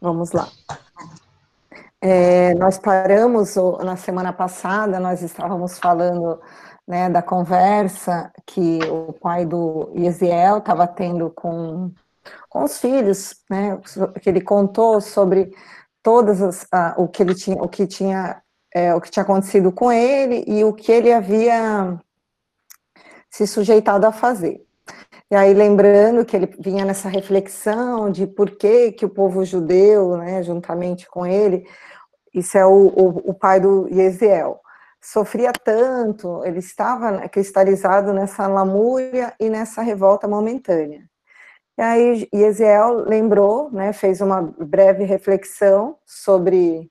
Vamos lá. É, nós paramos na semana passada, nós estávamos falando né, da conversa que o pai do Yesiel estava tendo com, com os filhos, né, que ele contou sobre todas as, o que ele tinha, o que tinha, é, o que tinha acontecido com ele e o que ele havia se sujeitado a fazer. E aí, lembrando que ele vinha nessa reflexão de por que, que o povo judeu, né, juntamente com ele, isso é o, o, o pai do Yesiel, sofria tanto, ele estava cristalizado nessa lamúria e nessa revolta momentânea. E aí, Yesiel lembrou, né, fez uma breve reflexão sobre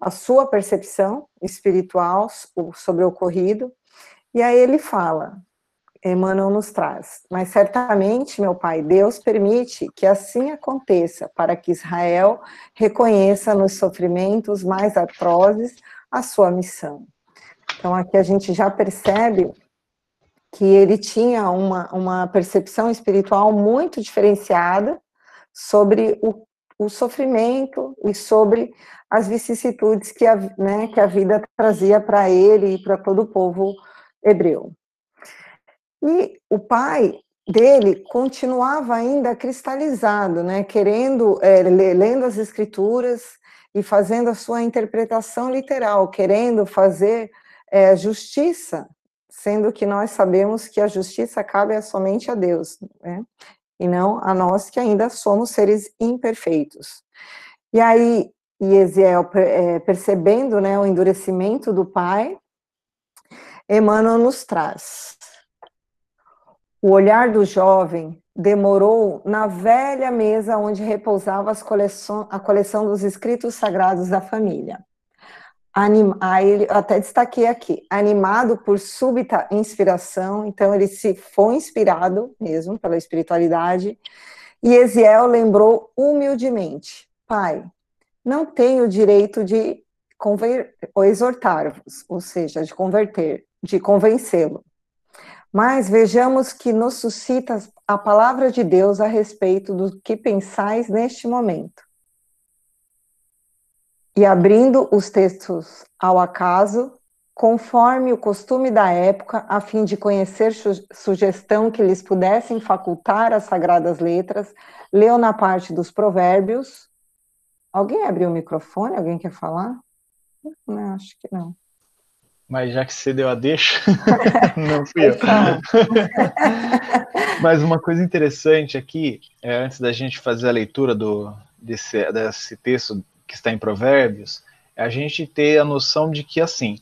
a sua percepção espiritual sobre o ocorrido, e aí ele fala, Emmanuel nos traz. Mas certamente, meu Pai, Deus permite que assim aconteça, para que Israel reconheça nos sofrimentos mais atrozes a sua missão. Então, aqui a gente já percebe que ele tinha uma, uma percepção espiritual muito diferenciada sobre o, o sofrimento e sobre as vicissitudes que a, né, que a vida trazia para ele e para todo o povo hebreu. E o pai dele continuava ainda cristalizado, né, querendo, é, lendo as escrituras e fazendo a sua interpretação literal, querendo fazer é, justiça, sendo que nós sabemos que a justiça cabe somente a Deus, né, e não a nós que ainda somos seres imperfeitos. E aí, Ezequiel, é, percebendo né, o endurecimento do pai, Emmanuel nos traz o olhar do jovem demorou na velha mesa onde repousava coleção, a coleção dos escritos sagrados da família. Anim, aí, até destaquei aqui, animado por súbita inspiração, então ele se foi inspirado mesmo pela espiritualidade, e Eziel lembrou humildemente, pai, não tenho direito de exortar-vos, ou seja, de converter, de convencê-lo. Mas vejamos que nos suscita a palavra de Deus a respeito do que pensais neste momento. E abrindo os textos ao acaso, conforme o costume da época, a fim de conhecer sugestão que lhes pudessem facultar as sagradas letras, leu na parte dos provérbios. Alguém abriu o microfone? Alguém quer falar? Não, acho que não mas já que você deu a deixa, não fui eu. mas uma coisa interessante aqui, é, antes da gente fazer a leitura do, desse, desse texto que está em Provérbios, é a gente ter a noção de que, assim,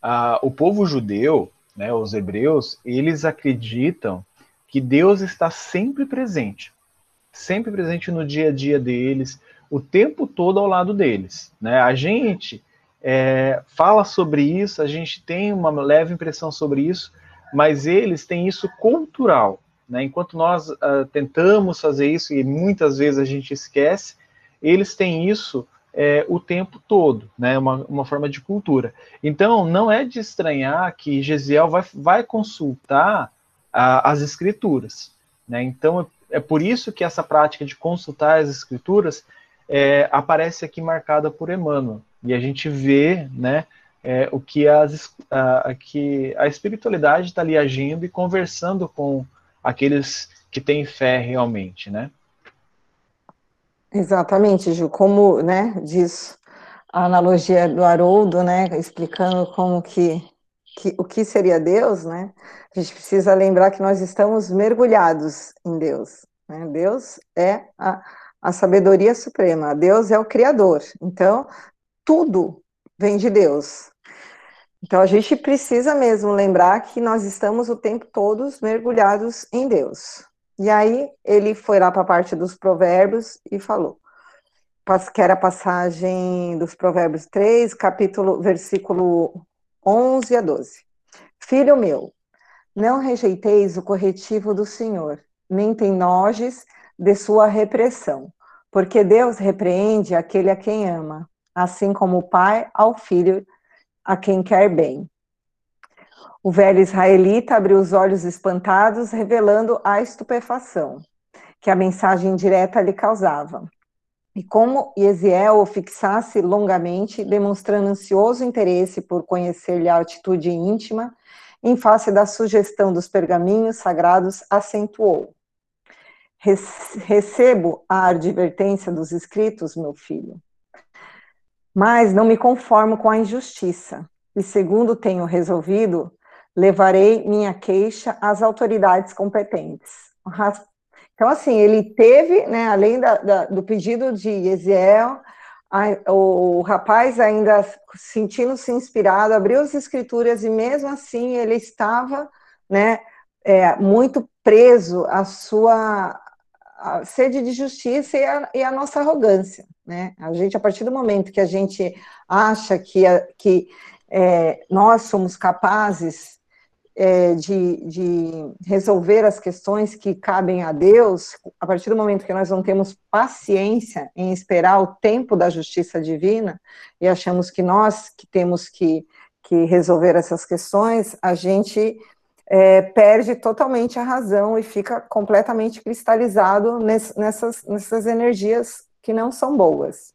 a, o povo judeu, né, os hebreus, eles acreditam que Deus está sempre presente, sempre presente no dia a dia deles, o tempo todo ao lado deles. Né? A gente é, fala sobre isso, a gente tem uma leve impressão sobre isso, mas eles têm isso cultural. Né? Enquanto nós uh, tentamos fazer isso, e muitas vezes a gente esquece, eles têm isso é, o tempo todo, né? uma, uma forma de cultura. Então, não é de estranhar que Gesiel vai, vai consultar uh, as escrituras. Né? Então, é por isso que essa prática de consultar as escrituras é, aparece aqui marcada por Emmanuel. E a gente vê né, é, o que, as, a, que a espiritualidade está ali agindo e conversando com aqueles que têm fé realmente, né? Exatamente, Ju, como né, diz a analogia do Haroldo, né, explicando como que, que o que seria Deus, né? A gente precisa lembrar que nós estamos mergulhados em Deus. Né? Deus é a, a sabedoria suprema, Deus é o Criador. Então, tudo vem de Deus. Então a gente precisa mesmo lembrar que nós estamos o tempo todos mergulhados em Deus. E aí ele foi lá para a parte dos provérbios e falou, que era a passagem dos provérbios 3, capítulo, versículo 11 a 12. Filho meu, não rejeiteis o corretivo do Senhor, nem tem nojes de sua repressão, porque Deus repreende aquele a quem ama assim como o pai ao filho a quem quer bem. O velho israelita abriu os olhos espantados, revelando a estupefação que a mensagem direta lhe causava. e como Yesiel o fixasse longamente, demonstrando ansioso interesse por conhecer-lhe a atitude íntima, em face da sugestão dos pergaminhos sagrados, acentuou. Recebo a advertência dos escritos, meu filho, mas não me conformo com a injustiça, e segundo tenho resolvido, levarei minha queixa às autoridades competentes. Então, assim, ele teve, né, além da, da, do pedido de Eziel, a, o, o rapaz ainda sentindo-se inspirado, abriu as escrituras e mesmo assim ele estava, né, é, muito preso à sua a sede de justiça e a, e a, nossa arrogância, né? A gente, a partir do momento que a gente acha que, que é, nós somos capazes é, de, de, resolver as questões que cabem a Deus, a partir do momento que nós não temos paciência em esperar o tempo da justiça divina e achamos que nós que temos que, que resolver essas questões, a gente é, perde totalmente a razão e fica completamente cristalizado nessas, nessas energias que não são boas.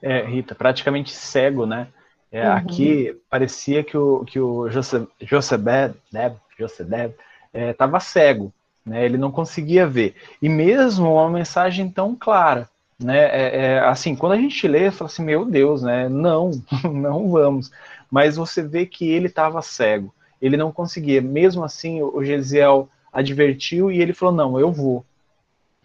É, Rita, praticamente cego, né? É, uhum. Aqui parecia que o, que o José, Josebed, Josebed, estava é, cego, né? Ele não conseguia ver. E mesmo uma mensagem tão clara, né? É, é, assim, quando a gente lê, fala assim, meu Deus, né? Não, não vamos. Mas você vê que ele estava cego ele não conseguia. Mesmo assim, o Gesiel advertiu e ele falou: não, eu vou.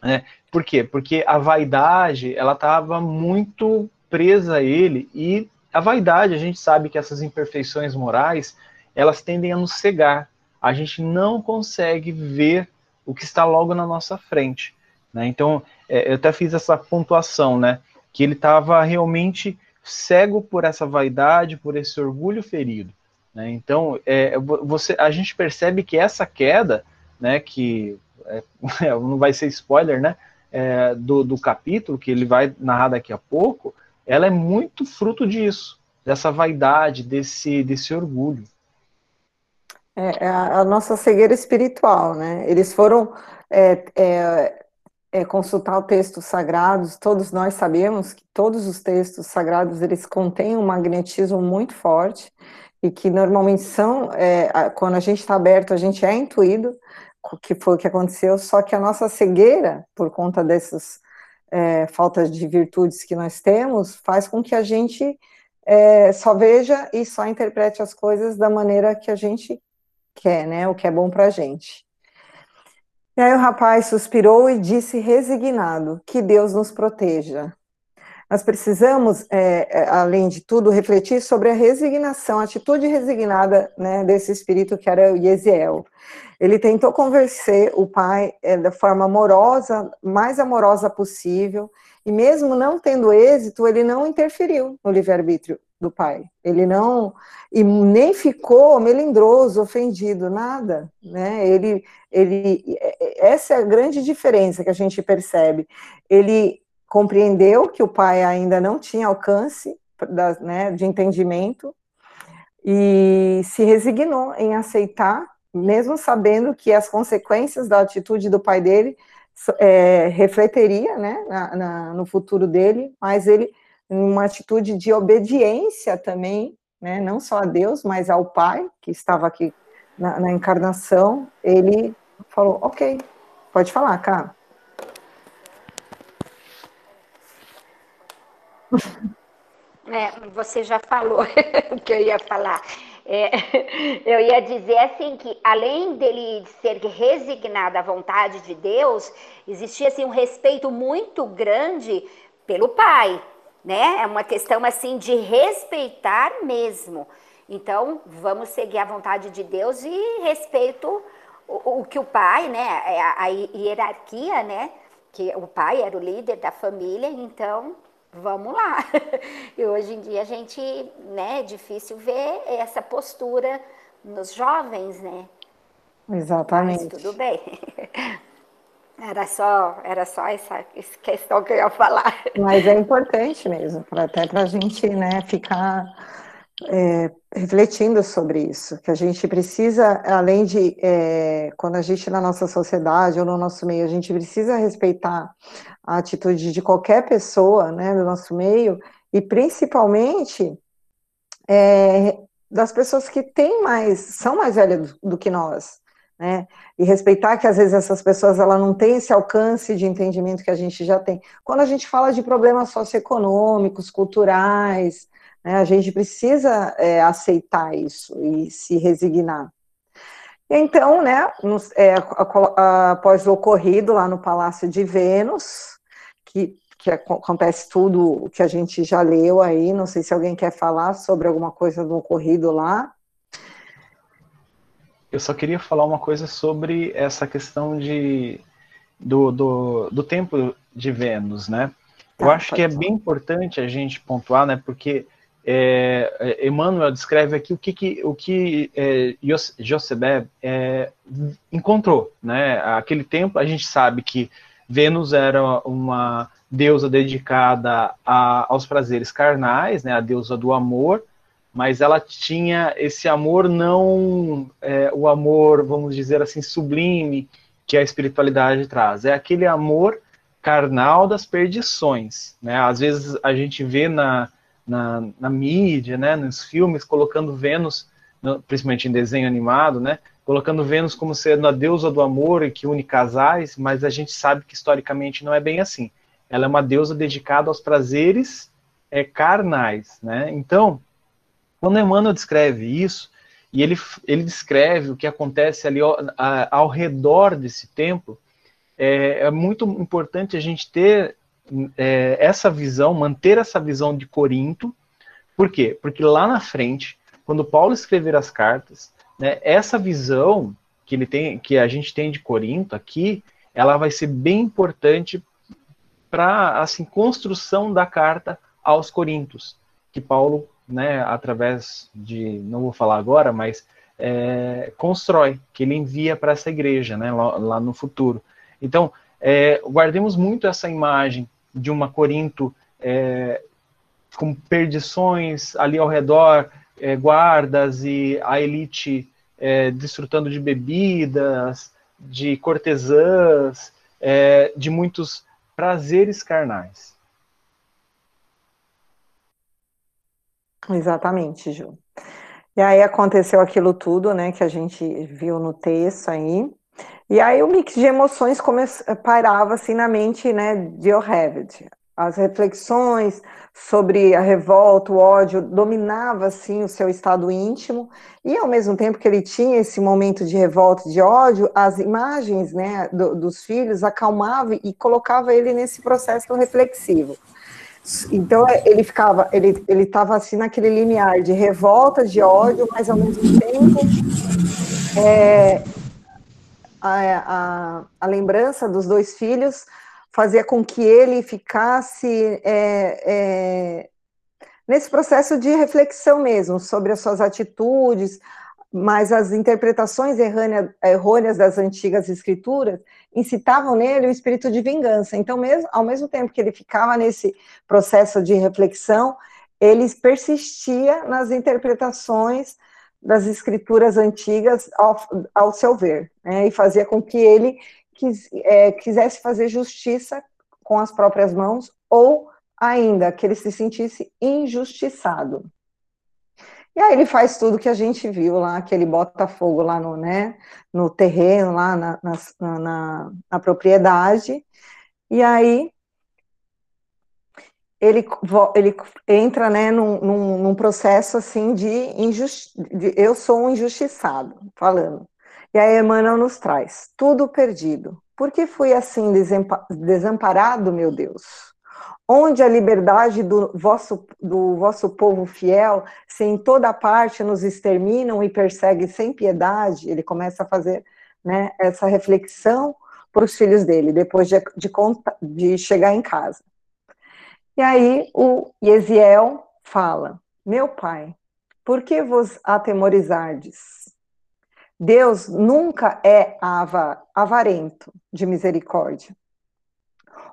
Né? Por quê? Porque a vaidade ela estava muito presa a ele e a vaidade, a gente sabe que essas imperfeições morais elas tendem a nos cegar. A gente não consegue ver o que está logo na nossa frente. Né? Então, é, eu até fiz essa pontuação, né? Que ele estava realmente cego por essa vaidade, por esse orgulho ferido. Né? Então, é, você, a gente percebe que essa queda, né, que é, não vai ser spoiler, né, é, do, do capítulo, que ele vai narrar daqui a pouco, ela é muito fruto disso, dessa vaidade, desse, desse orgulho. É, é a, a nossa cegueira espiritual, né? Eles foram é, é, é, consultar o texto sagrados, todos nós sabemos que todos os textos sagrados eles contêm um magnetismo muito forte e que normalmente são, é, quando a gente está aberto, a gente é intuído, que foi o que aconteceu, só que a nossa cegueira, por conta dessas é, faltas de virtudes que nós temos, faz com que a gente é, só veja e só interprete as coisas da maneira que a gente quer, né, o que é bom para a gente. E aí o rapaz suspirou e disse resignado, que Deus nos proteja. Nós precisamos, é, é, além de tudo, refletir sobre a resignação, a atitude resignada né, desse espírito que era o Yesiel. Ele tentou convencer o pai é, da forma amorosa, mais amorosa possível, e mesmo não tendo êxito, ele não interferiu no livre-arbítrio do pai. Ele não e nem ficou melindroso, ofendido, nada, né? Ele, ele, é, essa é a grande diferença que a gente percebe. Ele compreendeu que o pai ainda não tinha alcance da, né, de entendimento e se resignou em aceitar, mesmo sabendo que as consequências da atitude do pai dele é, refletiria né, na, na, no futuro dele, mas ele, uma atitude de obediência também, né, não só a Deus, mas ao pai, que estava aqui na, na encarnação, ele falou: Ok, pode falar, cara. É, você já falou o que eu ia falar. É, eu ia dizer assim que além dele ser resignado à vontade de Deus, existia assim um respeito muito grande pelo Pai, né? É uma questão assim de respeitar mesmo. Então, vamos seguir a vontade de Deus e respeito o, o que o pai, né? É a, a hierarquia, né? Que o pai era o líder da família, então vamos lá. E hoje em dia a gente, né, é difícil ver essa postura nos jovens, né? Exatamente. Mas tudo bem. Era só, era só essa questão que eu ia falar. Mas é importante mesmo, até para a gente né, ficar é, refletindo sobre isso, que a gente precisa, além de, é, quando a gente na nossa sociedade ou no nosso meio, a gente precisa respeitar a atitude de qualquer pessoa, né, do nosso meio, e principalmente é, das pessoas que têm mais, são mais velhas do, do que nós, né, e respeitar que às vezes essas pessoas ela não têm esse alcance de entendimento que a gente já tem. Quando a gente fala de problemas socioeconômicos, culturais, né? A gente precisa é, aceitar isso e se resignar. Então, né, nos, é, após o ocorrido lá no Palácio de Vênus, que, que acontece tudo o que a gente já leu aí, não sei se alguém quer falar sobre alguma coisa do ocorrido lá. Eu só queria falar uma coisa sobre essa questão de, do, do, do tempo de Vênus, né? Eu tá, acho que é bem importante a gente pontuar, né? Porque é, é, Emmanuel descreve aqui o que, que o que é, é, encontrou, né? Aquele tempo a gente sabe que Vênus era uma deusa dedicada a, aos prazeres carnais, né? A deusa do amor, mas ela tinha esse amor não é, o amor, vamos dizer assim, sublime que a espiritualidade traz. É aquele amor carnal das perdições, né? Às vezes a gente vê na na, na mídia, né, nos filmes, colocando Vênus, principalmente em desenho animado, né, colocando Vênus como sendo a deusa do amor e que une casais, mas a gente sabe que historicamente não é bem assim. Ela é uma deusa dedicada aos prazeres é, carnais, né? Então, quando Emmanuel descreve isso, e ele, ele descreve o que acontece ali ao, ao redor desse templo, é, é, muito importante a gente ter é, essa visão, manter essa visão de Corinto. Por quê? Porque lá na frente, quando Paulo escrever as cartas, né, essa visão que ele tem, que a gente tem de Corinto aqui, ela vai ser bem importante para assim construção da carta aos Coríntios, que Paulo, né, através de, não vou falar agora, mas é, constrói, que ele envia para essa igreja, né, lá, lá no futuro. Então, é, guardemos muito essa imagem de uma Corinto é, com perdições ali ao redor, é, guardas e a elite é, desfrutando de bebidas, de cortesãs, é, de muitos prazeres carnais. Exatamente, Ju. E aí aconteceu aquilo tudo, né, que a gente viu no texto aí. E aí o mix de emoções come... pairava assim na mente, né, de Yoheved. As reflexões sobre a revolta, o ódio, dominava assim o seu estado íntimo, e ao mesmo tempo que ele tinha esse momento de revolta, de ódio, as imagens, né, do, dos filhos acalmava e colocava ele nesse processo reflexivo. Então ele ficava, ele ele estava assim naquele limiar de revolta, de ódio, mas ao mesmo tempo é, a, a, a lembrança dos dois filhos fazia com que ele ficasse é, é, nesse processo de reflexão mesmo sobre as suas atitudes, mas as interpretações errôneas das antigas escrituras incitavam nele o espírito de vingança. Então, mesmo, ao mesmo tempo que ele ficava nesse processo de reflexão, ele persistia nas interpretações das escrituras antigas ao, ao seu ver, né, e fazia com que ele quis, é, quisesse fazer justiça com as próprias mãos, ou ainda que ele se sentisse injustiçado. E aí ele faz tudo que a gente viu lá, que ele bota fogo lá no, né, no terreno, lá na, na, na, na propriedade, e aí ele, ele entra né, num, num, num processo assim de, injusti de eu sou um injustiçado, falando. E aí Emmanuel nos traz, tudo perdido. Por que fui assim desamparado, meu Deus? Onde a liberdade do vosso, do vosso povo fiel, se em toda parte nos exterminam e perseguem sem piedade, ele começa a fazer né, essa reflexão para os filhos dele, depois de, de, de chegar em casa. E aí o Yesiel fala: Meu pai, por que vos atemorizardes? Deus nunca é avarento de misericórdia.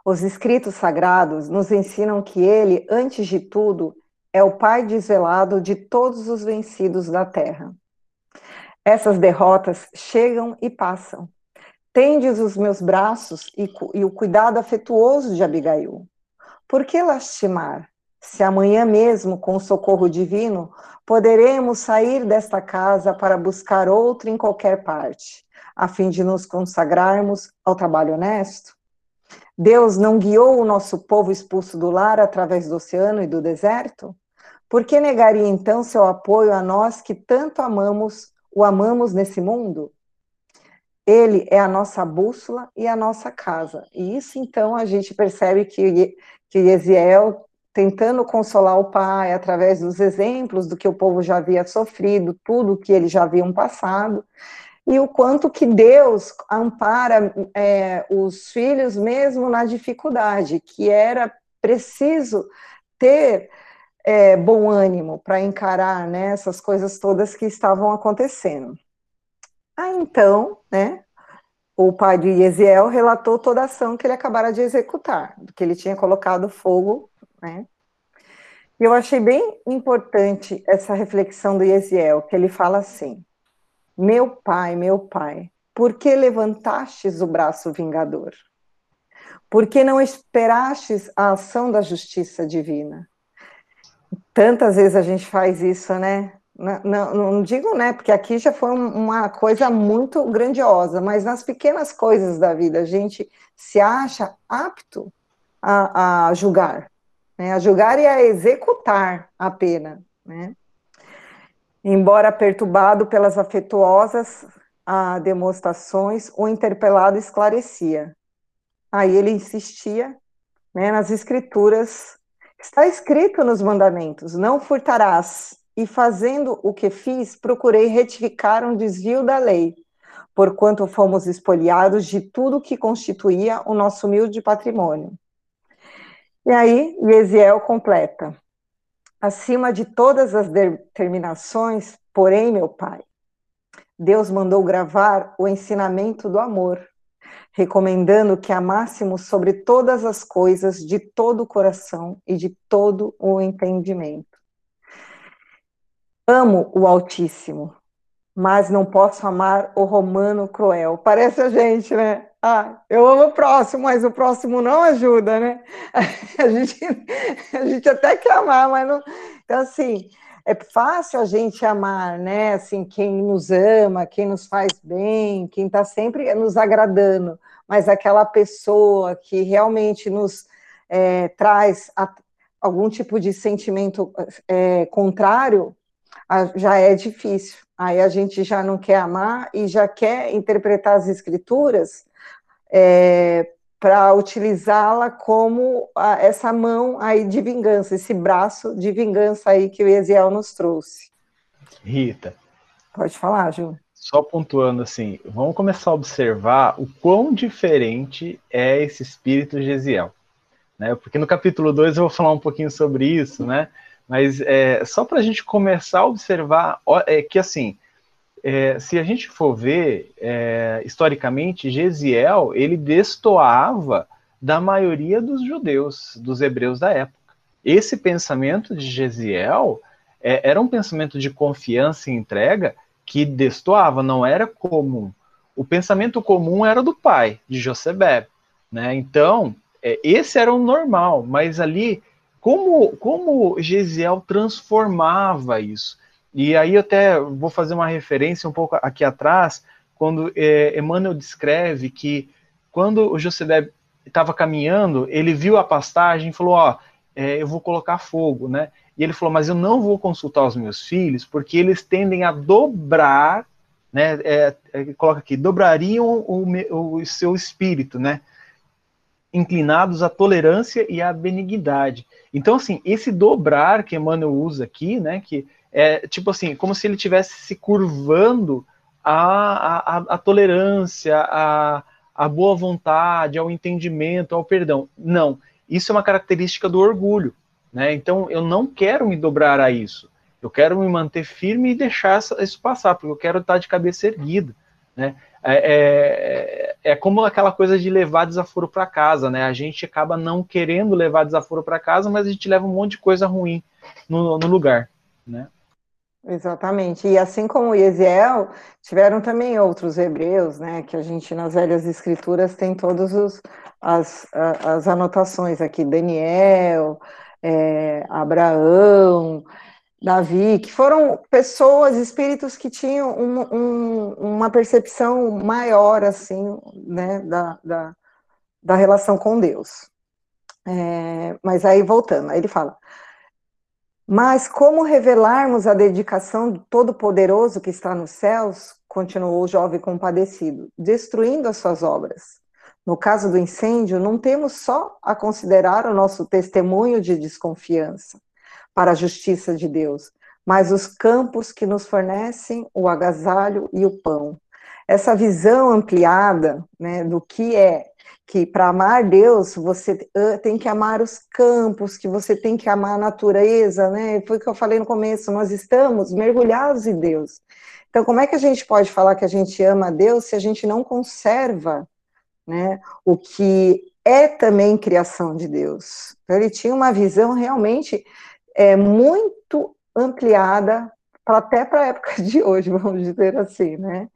Os escritos sagrados nos ensinam que ele, antes de tudo, é o Pai desvelado de todos os vencidos da terra. Essas derrotas chegam e passam. Tendes os meus braços e, e o cuidado afetuoso de Abigail. Por que lastimar? Se amanhã mesmo, com o socorro divino, poderemos sair desta casa para buscar outra em qualquer parte, a fim de nos consagrarmos ao trabalho honesto? Deus não guiou o nosso povo expulso do lar através do oceano e do deserto? Por que negaria então seu apoio a nós que tanto amamos, o amamos nesse mundo? Ele é a nossa bússola e a nossa casa. E isso então a gente percebe que, que Eziel, tentando consolar o pai através dos exemplos do que o povo já havia sofrido, tudo que eles já haviam passado, e o quanto que Deus ampara é, os filhos mesmo na dificuldade, que era preciso ter é, bom ânimo para encarar né, essas coisas todas que estavam acontecendo. Ah, então, né, o pai de Yesiel relatou toda a ação que ele acabara de executar, que ele tinha colocado fogo, né? E eu achei bem importante essa reflexão do Yesiel, que ele fala assim: Meu pai, meu pai, por que levantastes o braço vingador? Por que não esperastes a ação da justiça divina? Tantas vezes a gente faz isso, né? Não, não, não, digo, né? Porque aqui já foi uma coisa muito grandiosa, mas nas pequenas coisas da vida a gente se acha apto a, a julgar, né? A julgar e a executar a pena, né? Embora perturbado pelas afetuosas a demonstrações, o interpelado esclarecia. Aí ele insistia né, nas escrituras Está escrito nos mandamentos: não furtarás. E fazendo o que fiz, procurei retificar um desvio da lei, porquanto fomos espoliados de tudo que constituía o nosso humilde patrimônio. E aí, Yesiel completa: acima de todas as determinações, porém, meu pai, Deus mandou gravar o ensinamento do amor recomendando que amássemos sobre todas as coisas de todo o coração e de todo o entendimento. Amo o Altíssimo, mas não posso amar o romano cruel. Parece a gente, né? Ah, eu amo o próximo, mas o próximo não ajuda, né? A gente, a gente até quer amar, mas não. Então, assim, é fácil a gente amar, né? Assim, quem nos ama, quem nos faz bem, quem está sempre nos agradando, mas aquela pessoa que realmente nos é, traz a, algum tipo de sentimento é, contrário, já é difícil. Aí a gente já não quer amar e já quer interpretar as escrituras é, para utilizá-la como a, essa mão aí de vingança, esse braço de vingança aí que o Eziel nos trouxe. Rita. Pode falar, Ju. Só pontuando assim, vamos começar a observar o quão diferente é esse espírito de Eziel. Né? Porque no capítulo 2 eu vou falar um pouquinho sobre isso, né? Mas é, só para a gente começar a observar é que assim, é, se a gente for ver é, historicamente, Gesiel ele destoava da maioria dos judeus, dos hebreus da época. Esse pensamento de Gesiel é, era um pensamento de confiança e entrega que destoava, não era comum. O pensamento comum era do pai, de Josebeb. Né? Então, é, esse era o normal, mas ali, como, como Gesiel transformava isso? E aí até vou fazer uma referência um pouco aqui atrás, quando é, Emmanuel descreve que quando o José estava caminhando, ele viu a pastagem e falou, ó, é, eu vou colocar fogo, né? E ele falou, mas eu não vou consultar os meus filhos, porque eles tendem a dobrar, né? É, é, coloca aqui, dobrariam o, o, seu espírito, né? Inclinados à tolerância e à benignidade. Então, assim, esse dobrar que Emmanuel usa aqui, né? Que é tipo assim, como se ele estivesse se curvando à, à, à tolerância, à, à boa vontade, ao entendimento, ao perdão. Não, isso é uma característica do orgulho. Né? Então eu não quero me dobrar a isso. Eu quero me manter firme e deixar isso passar, porque eu quero estar de cabeça erguida. Né? É, é, é, como aquela coisa de levar desaforo para casa, né? A gente acaba não querendo levar desaforo para casa, mas a gente leva um monte de coisa ruim no, no lugar, né? Exatamente. E assim como Eziel, tiveram também outros hebreus, né? Que a gente nas velhas escrituras tem todas as, as anotações aqui, Daniel, é, Abraão, Davi, que foram pessoas, espíritos que tinham um, um, uma percepção maior, assim, né, da, da, da relação com Deus. É, mas aí, voltando, aí ele fala, mas como revelarmos a dedicação do Todo-Poderoso que está nos céus, continuou o jovem compadecido, destruindo as suas obras. No caso do incêndio, não temos só a considerar o nosso testemunho de desconfiança para a justiça de Deus, mas os campos que nos fornecem o agasalho e o pão. Essa visão ampliada né, do que é que para amar Deus você tem que amar os campos, que você tem que amar a natureza, né? Foi o que eu falei no começo, nós estamos mergulhados em Deus. Então, como é que a gente pode falar que a gente ama Deus se a gente não conserva né? O que é também criação de Deus. Então, ele tinha uma visão realmente é, muito ampliada até para a época de hoje, vamos dizer assim, né?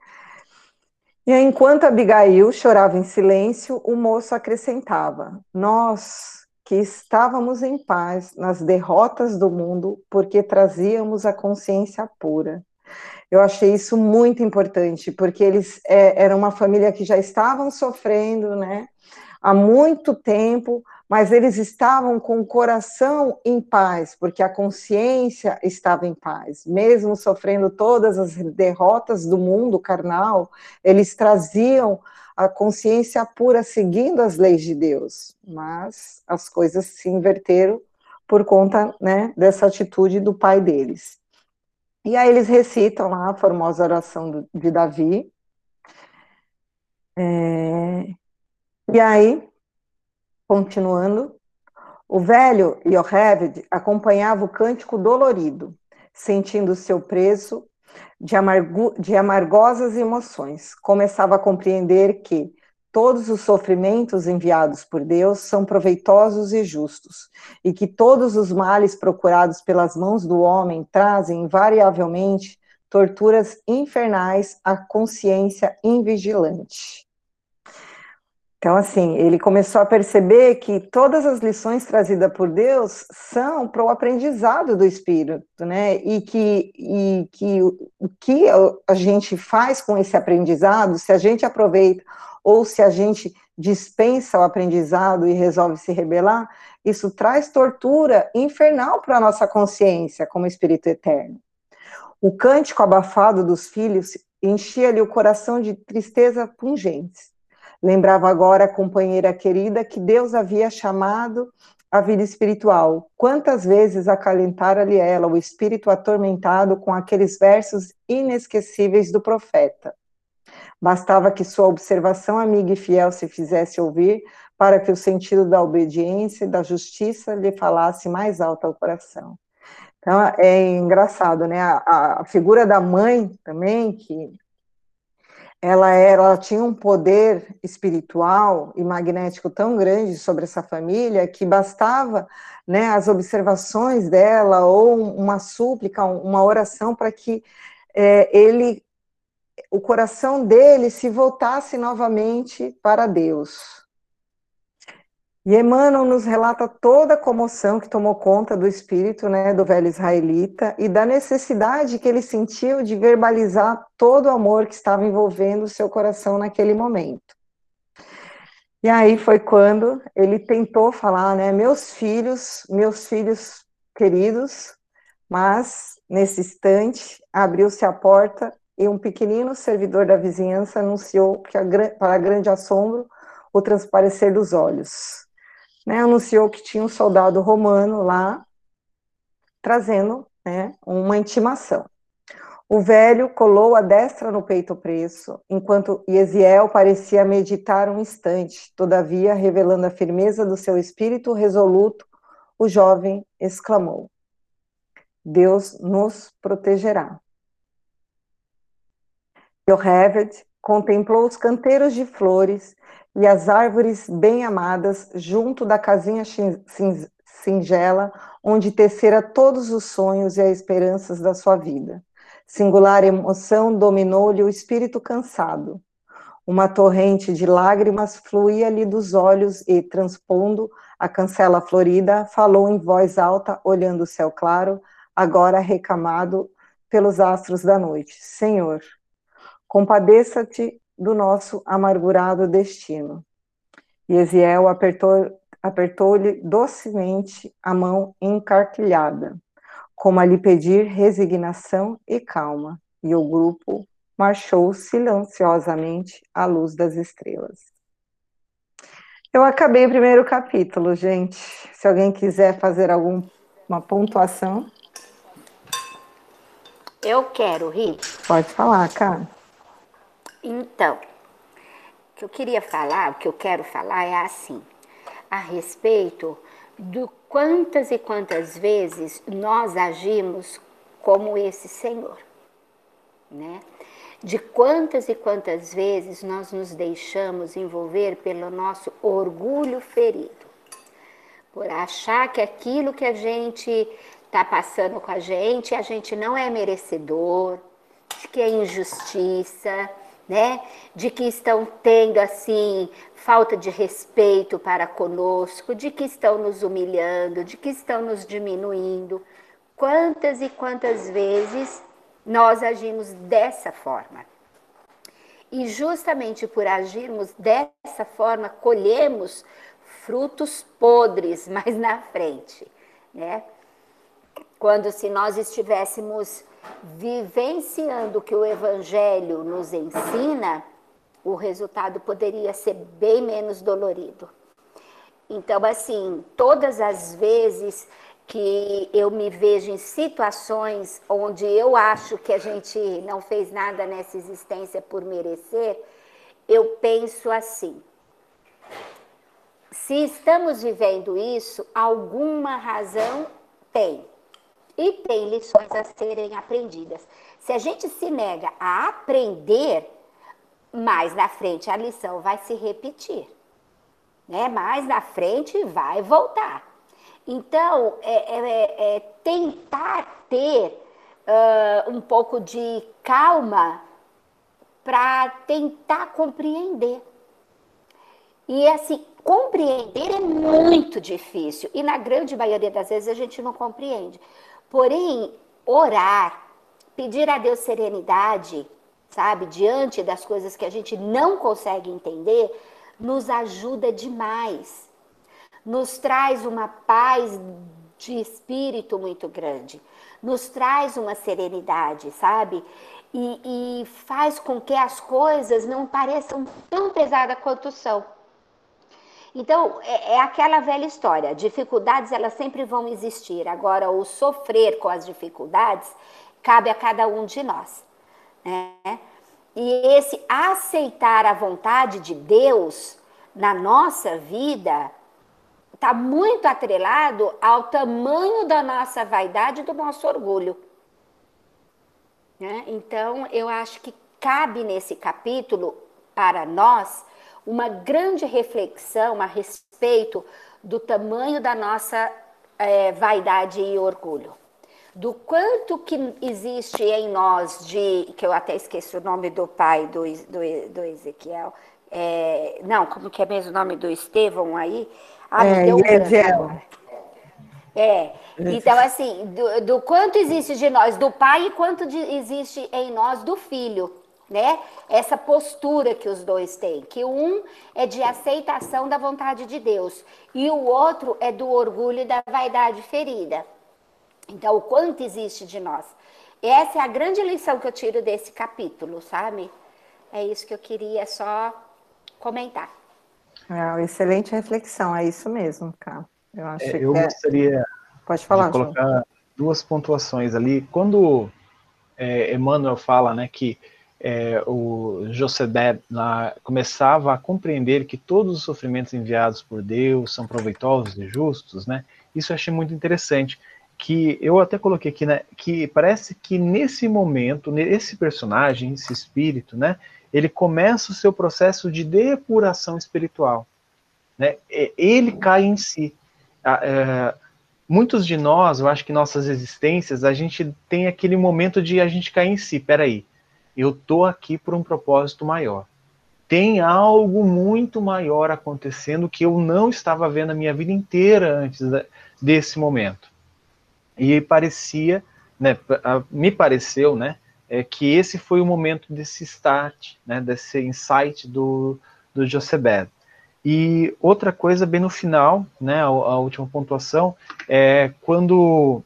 E enquanto Abigail chorava em silêncio, o moço acrescentava: Nós que estávamos em paz nas derrotas do mundo, porque trazíamos a consciência pura. Eu achei isso muito importante, porque eles é, eram uma família que já estavam sofrendo, né, há muito tempo, mas eles estavam com o coração em paz, porque a consciência estava em paz, mesmo sofrendo todas as derrotas do mundo carnal, eles traziam a consciência pura seguindo as leis de Deus, mas as coisas se inverteram por conta né, dessa atitude do pai deles. E aí eles recitam lá a formosa oração de Davi. É... E aí, continuando, o velho Yocheved acompanhava o cântico dolorido, sentindo seu preso de, amargo... de amargosas emoções. Começava a compreender que todos os sofrimentos enviados por Deus são proveitosos e justos, e que todos os males procurados pelas mãos do homem trazem invariavelmente torturas infernais à consciência invigilante. Então, assim, ele começou a perceber que todas as lições trazidas por Deus são para o aprendizado do espírito, né? E que, e que o que a gente faz com esse aprendizado, se a gente aproveita ou se a gente dispensa o aprendizado e resolve se rebelar, isso traz tortura infernal para a nossa consciência como espírito eterno. O cântico abafado dos filhos enchia-lhe o coração de tristeza pungente. Lembrava agora a companheira querida que Deus havia chamado à vida espiritual. Quantas vezes acalentara-lhe ela o espírito atormentado com aqueles versos inesquecíveis do profeta. Bastava que sua observação amiga e fiel se fizesse ouvir, para que o sentido da obediência e da justiça lhe falasse mais alto ao coração. Então, é engraçado, né? A, a figura da mãe também, que ela, era, ela tinha um poder espiritual e magnético tão grande sobre essa família que bastava né, as observações dela ou uma súplica, uma oração para que é, ele o coração dele se voltasse novamente para Deus. E Emmanuel nos relata toda a comoção que tomou conta do espírito né, do velho israelita e da necessidade que ele sentiu de verbalizar todo o amor que estava envolvendo o seu coração naquele momento. E aí foi quando ele tentou falar, né, meus filhos, meus filhos queridos, mas nesse instante abriu-se a porta e um pequenino servidor da vizinhança anunciou que, para grande assombro, o transparecer dos olhos. Né, anunciou que tinha um soldado romano lá, trazendo né, uma intimação. O velho colou a destra no peito preço, enquanto Yesiel parecia meditar um instante, todavia, revelando a firmeza do seu espírito resoluto, o jovem exclamou: Deus nos protegerá. Yocheved contemplou os canteiros de flores e as árvores bem amadas junto da casinha singela onde tecera todos os sonhos e as esperanças da sua vida. Singular emoção dominou-lhe o espírito cansado. Uma torrente de lágrimas fluía-lhe dos olhos e, transpondo a cancela florida, falou em voz alta, olhando o céu claro, agora recamado pelos astros da noite: Senhor, compadeça-te do nosso amargurado destino. E Eziel apertou apertou-lhe docemente a mão encarquilhada, como a lhe pedir resignação e calma, e o grupo marchou silenciosamente à luz das estrelas. Eu acabei o primeiro capítulo, gente. Se alguém quiser fazer alguma pontuação. Eu quero, Ri. Pode falar, cara. Então, o que eu queria falar, o que eu quero falar é assim a respeito do quantas e quantas vezes nós agimos como esse Senhor, né? De quantas e quantas vezes nós nos deixamos envolver pelo nosso orgulho ferido, por achar que aquilo que a gente está passando com a gente, a gente não é merecedor, que é injustiça, né? De que estão tendo assim falta de respeito para conosco, de que estão nos humilhando, de que estão nos diminuindo. Quantas e quantas vezes nós agimos dessa forma? E justamente por agirmos dessa forma, colhemos frutos podres mais na frente, né? Quando se nós estivéssemos vivenciando o que o evangelho nos ensina, o resultado poderia ser bem menos dolorido. Então, assim, todas as vezes que eu me vejo em situações onde eu acho que a gente não fez nada nessa existência por merecer, eu penso assim: se estamos vivendo isso, alguma razão tem. E tem lições a serem aprendidas. Se a gente se nega a aprender, mais na frente a lição vai se repetir. Né? Mais na frente vai voltar. Então, é, é, é, é tentar ter uh, um pouco de calma para tentar compreender. E assim, compreender é muito difícil. E na grande maioria das vezes a gente não compreende. Porém, orar, pedir a Deus serenidade, sabe, diante das coisas que a gente não consegue entender, nos ajuda demais. Nos traz uma paz de espírito muito grande, nos traz uma serenidade, sabe? E, e faz com que as coisas não pareçam tão pesadas quanto são. Então, é, é, aquela velha história, dificuldades elas sempre vão existir. Agora, o sofrer com as dificuldades cabe a cada um de nós. Né? E esse aceitar a vontade de Deus na nossa vida está muito atrelado ao tamanho da nossa vaidade e do nosso orgulho. Né? Então, eu acho que cabe nesse capítulo para nós uma grande reflexão a respeito do tamanho da nossa é, vaidade e orgulho. Do quanto que existe em nós de, que eu até esqueci o nome do pai do, do, do Ezequiel, é, não, como que é mesmo o nome do Estevão aí? Ah, é, deu um É, então assim, do, do, quanto existe de nós do pai e quanto de, existe em nós do filho, né? Essa postura que os dois têm, que um é de aceitação da vontade de Deus e o outro é do orgulho e da vaidade ferida. Então, o quanto existe de nós. Essa é a grande lição que eu tiro desse capítulo, sabe? É isso que eu queria só comentar. É, excelente reflexão, é isso mesmo, cara. Eu acho é, eu que gostaria é... Pode falar, de colocar João. duas pontuações ali. Quando é, Emmanuel fala né, que é, o Josedé começava a compreender que todos os sofrimentos enviados por Deus são proveitosos e justos, né? Isso eu achei muito interessante que eu até coloquei aqui, né, que parece que nesse momento, nesse personagem, esse espírito, né, ele começa o seu processo de depuração espiritual, né, ele cai em si. É, muitos de nós, eu acho que nossas existências, a gente tem aquele momento de a gente cair em si, peraí, eu tô aqui por um propósito maior. Tem algo muito maior acontecendo que eu não estava vendo a minha vida inteira antes desse momento. E parecia, né, me pareceu, né, é, que esse foi o momento desse start, né, desse insight do, do Josebed. E outra coisa, bem no final, né, a, a última pontuação, é quando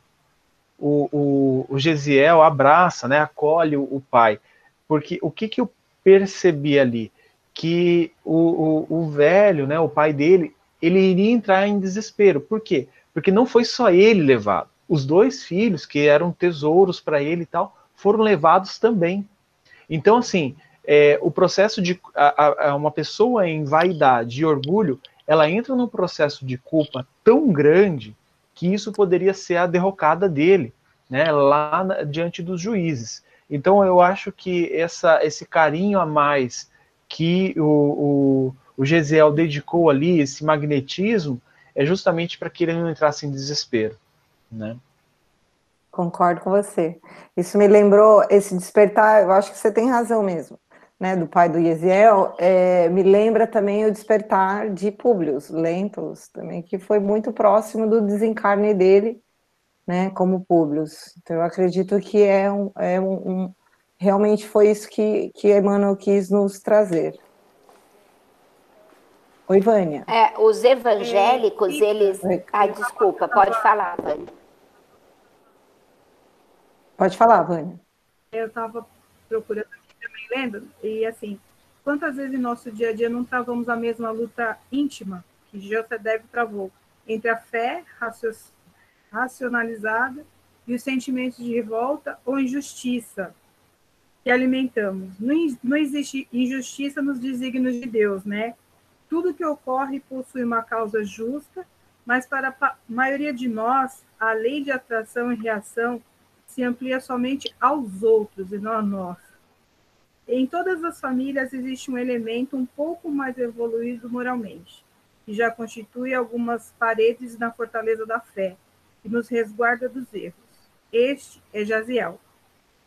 o, o, o Gesiel abraça, né, acolhe o, o, pai. Porque o que, que eu percebi ali? Que o, o, o velho, né, o pai dele, ele iria entrar em desespero. Por quê? Porque não foi só ele levado os dois filhos, que eram tesouros para ele e tal, foram levados também. Então, assim, é, o processo de a, a, uma pessoa em vaidade e orgulho, ela entra num processo de culpa tão grande que isso poderia ser a derrocada dele, né, lá na, diante dos juízes. Então, eu acho que essa, esse carinho a mais que o, o, o Gesiel dedicou ali, esse magnetismo, é justamente para que ele não entrasse em desespero né? Concordo com você. Isso me lembrou esse despertar. Eu acho que você tem razão mesmo, né? Do pai do Yesiel, é, me lembra também o despertar de Públio Lentulus também, que foi muito próximo do desencarne dele, né? Como Públio. Então eu acredito que é um, é um, um realmente foi isso que que Emmanuel quis nos trazer. Oi, Vânia. É, os evangélicos, eles. Ai, desculpa, pode falar, Vânia. Pode falar, Vânia. Eu estava procurando aqui também, lendo, e assim, quantas vezes em nosso dia a dia não travamos a mesma luta íntima que José travou entre a fé racionalizada e os sentimentos de revolta ou injustiça que alimentamos. Não, não existe injustiça nos desígnios de Deus, né? Tudo que ocorre possui uma causa justa, mas para a maioria de nós, a lei de atração e reação se amplia somente aos outros e não a nós. Em todas as famílias existe um elemento um pouco mais evoluído moralmente, que já constitui algumas paredes na fortaleza da fé e nos resguarda dos erros. Este é Jaziel,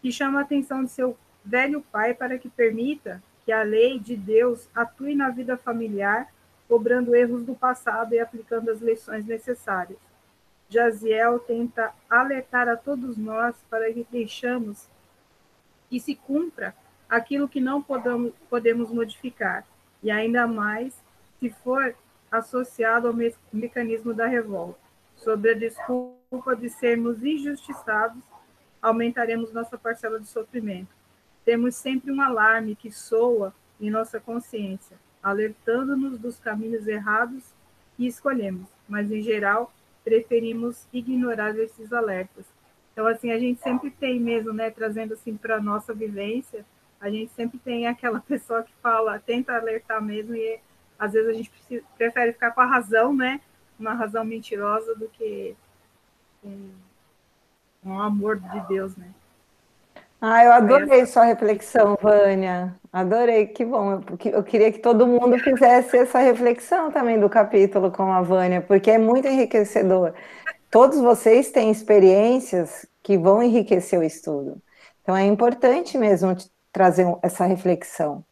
que chama a atenção de seu velho pai para que permita que a lei de Deus atue na vida familiar, cobrando erros do passado e aplicando as lições necessárias. Jaziel tenta alertar a todos nós para que deixamos que se cumpra aquilo que não podemos modificar, e ainda mais se for associado ao me mecanismo da revolta. Sob a desculpa de sermos injustiçados, aumentaremos nossa parcela de sofrimento. Temos sempre um alarme que soa em nossa consciência, alertando-nos dos caminhos errados que escolhemos, mas em geral preferimos ignorar esses alertas. Então, assim, a gente sempre tem mesmo, né, trazendo assim para nossa vivência, a gente sempre tem aquela pessoa que fala, tenta alertar mesmo, e às vezes a gente prefere ficar com a razão, né, uma razão mentirosa do que um, um amor de Deus, né. Ah, eu adorei sua reflexão, Vânia. Adorei, que bom. Eu queria que todo mundo fizesse essa reflexão também do capítulo com a Vânia, porque é muito enriquecedor. Todos vocês têm experiências que vão enriquecer o estudo. Então é importante mesmo trazer essa reflexão.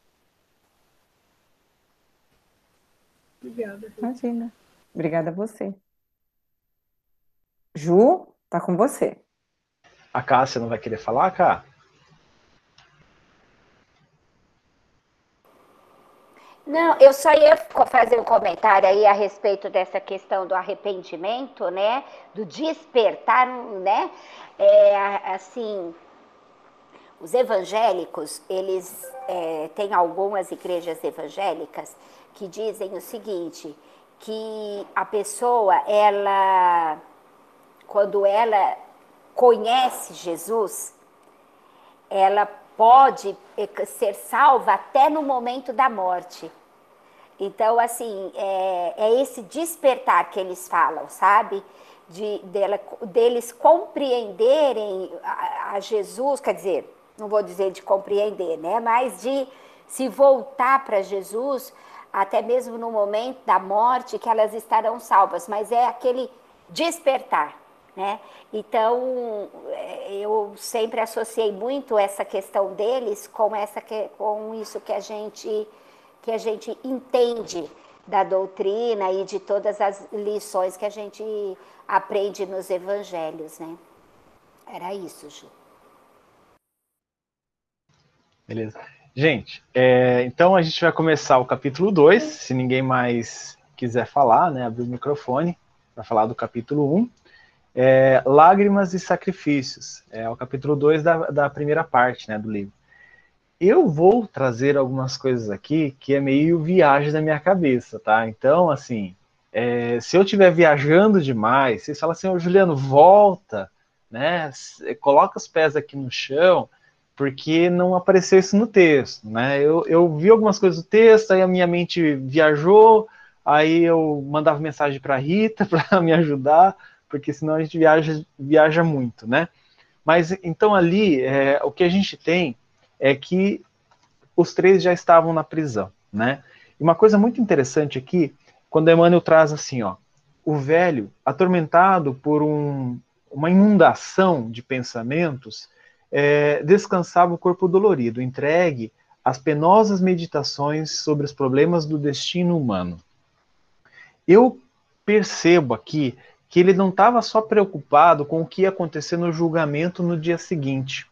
Obrigada. Imagina. Obrigada a você. Ju, tá com você. A Cássia não vai querer falar, Cá? Não, eu só ia fazer um comentário aí a respeito dessa questão do arrependimento, né? Do despertar, né? É, assim, os evangélicos, eles é, têm algumas igrejas evangélicas que dizem o seguinte, que a pessoa, ela, quando ela conhece Jesus, ela pode eh, ser salva até no momento da morte. Então, assim, é, é esse despertar que eles falam, sabe? de, dela, deles compreenderem a, a Jesus, quer dizer, não vou dizer de compreender, né? Mas de se voltar para Jesus, até mesmo no momento da morte, que elas estarão salvas. Mas é aquele despertar, né? Então, é, eu sempre associei muito essa questão deles com essa com isso que a gente que a gente entende da doutrina e de todas as lições que a gente aprende nos evangelhos, né? Era isso, Ju. Beleza. Gente, é, então a gente vai começar o capítulo 2, se ninguém mais quiser falar, né, abrir o microfone para falar do capítulo 1. Um. É, Lágrimas e Sacrifícios, é o capítulo 2 da, da primeira parte né, do livro. Eu vou trazer algumas coisas aqui que é meio viagem da minha cabeça, tá? Então, assim, é, se eu estiver viajando demais, vocês falam assim, ô Juliano, volta, né? Coloca os pés aqui no chão, porque não apareceu isso no texto, né? Eu, eu vi algumas coisas do texto, aí a minha mente viajou, aí eu mandava mensagem para Rita para me ajudar, porque senão a gente viaja, viaja muito, né? Mas então ali, é, o que a gente tem é que os três já estavam na prisão, né? E uma coisa muito interessante aqui, quando Emmanuel traz assim, ó, o velho, atormentado por um, uma inundação de pensamentos, é, descansava o corpo dolorido, entregue às penosas meditações sobre os problemas do destino humano. Eu percebo aqui que ele não estava só preocupado com o que ia acontecer no julgamento no dia seguinte.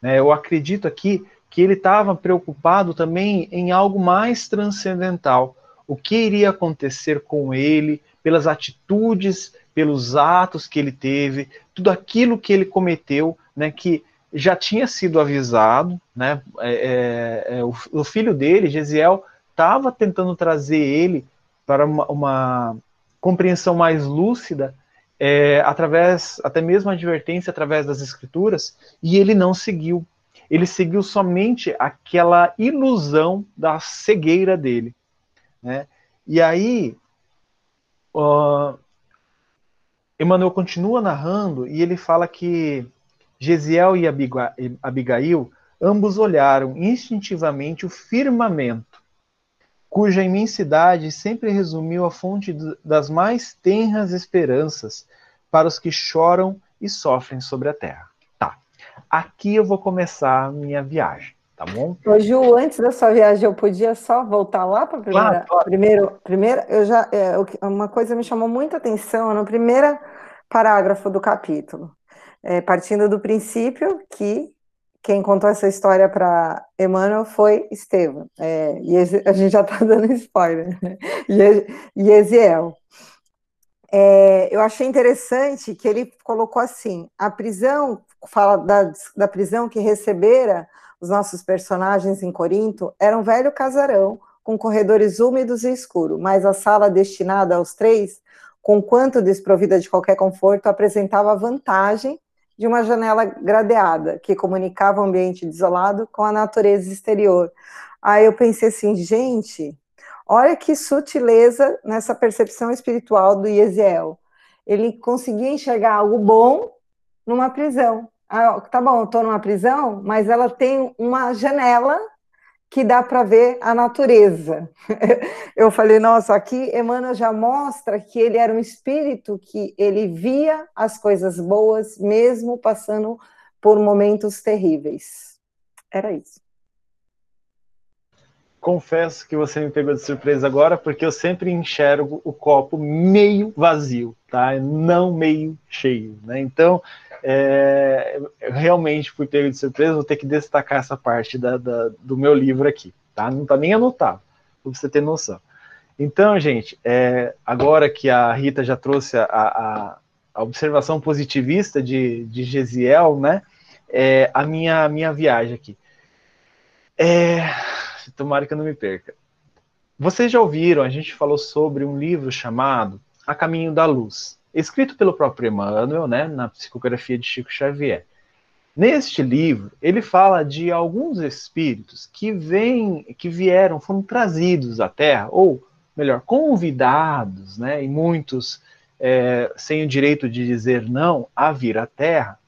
Né? Eu acredito aqui que ele estava preocupado também em algo mais transcendental. O que iria acontecer com ele, pelas atitudes, pelos atos que ele teve, tudo aquilo que ele cometeu, né, que já tinha sido avisado, né, é, é, é o, o, filho dele, Gesiel, estava tentando trazer ele para uma, uma compreensão mais lúcida é, através, até mesmo advertência através das escrituras, e ele não seguiu. Ele seguiu somente aquela ilusão da cegueira dele. Né? E aí, uh, Emmanuel continua narrando e ele fala que Gesiel e Abigail ambos olharam instintivamente o firmamento cuja imensidade sempre resumiu a fonte das mais tenras esperanças para os que choram e sofrem sobre a terra. Tá. Aqui eu vou começar a minha viagem, tá bom? Ô, Ju, antes da sua viagem, eu podia só voltar lá para a primeira. Claro, Primeiro, primeiro, eu já. É, uma coisa me chamou muita atenção no primeiro parágrafo do capítulo. É, partindo do princípio que quem contou essa história para Emmanuel foi Estevam. É, e a gente já está dando spoiler. Né? E Eziel. É, eu achei interessante que ele colocou assim: a prisão, fala da, da prisão que recebera os nossos personagens em Corinto, era um velho casarão com corredores úmidos e escuros, mas a sala destinada aos três, com quanto desprovida de qualquer conforto, apresentava vantagem de uma janela gradeada que comunicava o ambiente desolado com a natureza exterior. Aí eu pensei assim, gente, olha que sutileza nessa percepção espiritual do Yesiel. Ele conseguia enxergar algo bom numa prisão. Ah, tá bom, estou numa prisão, mas ela tem uma janela que dá para ver a natureza. Eu falei, nossa, aqui Emmanuel já mostra que ele era um espírito que ele via as coisas boas, mesmo passando por momentos terríveis. Era isso. Confesso que você me pegou de surpresa agora, porque eu sempre enxergo o copo meio vazio, tá? Não meio cheio, né? Então, é, realmente fui pego de surpresa, vou ter que destacar essa parte da, da, do meu livro aqui, tá? Não tá nem anotado, para você ter noção. Então, gente, é, agora que a Rita já trouxe a, a, a observação positivista de, de Gesiel, né? É, a minha, minha viagem aqui. É, tomara que eu não me perca. Vocês já ouviram, a gente falou sobre um livro chamado A Caminho da Luz escrito pelo próprio Emmanuel, né, na psicografia de Chico Xavier. Neste livro, ele fala de alguns espíritos que vêm, que vieram, foram trazidos à Terra, ou melhor, convidados, né, em muitos é, sem o direito de dizer não a vir à Terra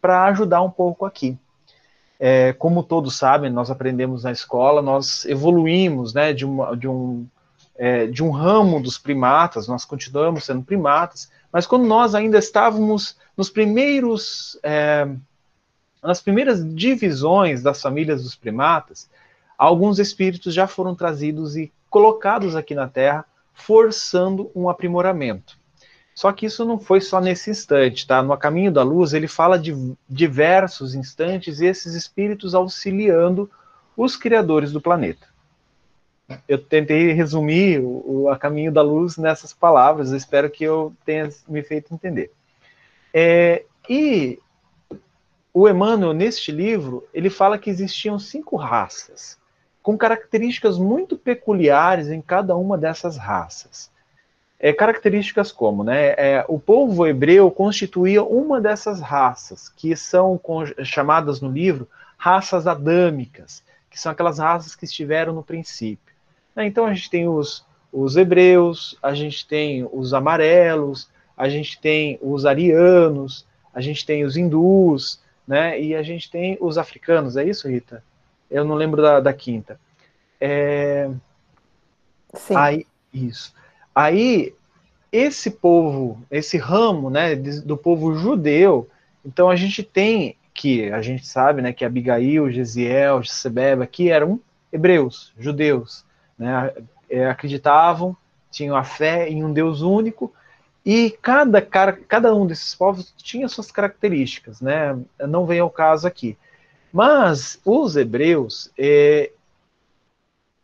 para ajudar um pouco aqui. É, como todos sabem, nós aprendemos na escola, nós evoluímos né, de, uma, de, um, é, de um ramo dos primatas, nós continuamos sendo primatas, mas quando nós ainda estávamos nos primeiros, é, nas primeiras divisões das famílias dos primatas, alguns espíritos já foram trazidos e colocados aqui na Terra, forçando um aprimoramento. Só que isso não foi só nesse instante, tá? No Caminho da Luz, ele fala de diversos instantes e esses espíritos auxiliando os criadores do planeta. Eu tentei resumir o, o A Caminho da Luz nessas palavras, espero que eu tenha me feito entender. É, e o Emmanuel, neste livro, ele fala que existiam cinco raças, com características muito peculiares em cada uma dessas raças é, características como, né, é, o povo hebreu constituía uma dessas raças, que são chamadas no livro raças adâmicas, que são aquelas raças que estiveram no princípio. Né, então a gente tem os, os hebreus, a gente tem os amarelos, a gente tem os arianos, a gente tem os hindus, né, e a gente tem os africanos, é isso, Rita? Eu não lembro da, da quinta. É... Sim. Aí, isso. Aí, esse povo, esse ramo, né, do povo judeu, então a gente tem que, a gente sabe, né, que Abigail, Gesiel, Sebeba, que eram hebreus, judeus, né, é, acreditavam, tinham a fé em um Deus único, e cada, cada um desses povos tinha suas características, né, não vem ao caso aqui. Mas os hebreus, é,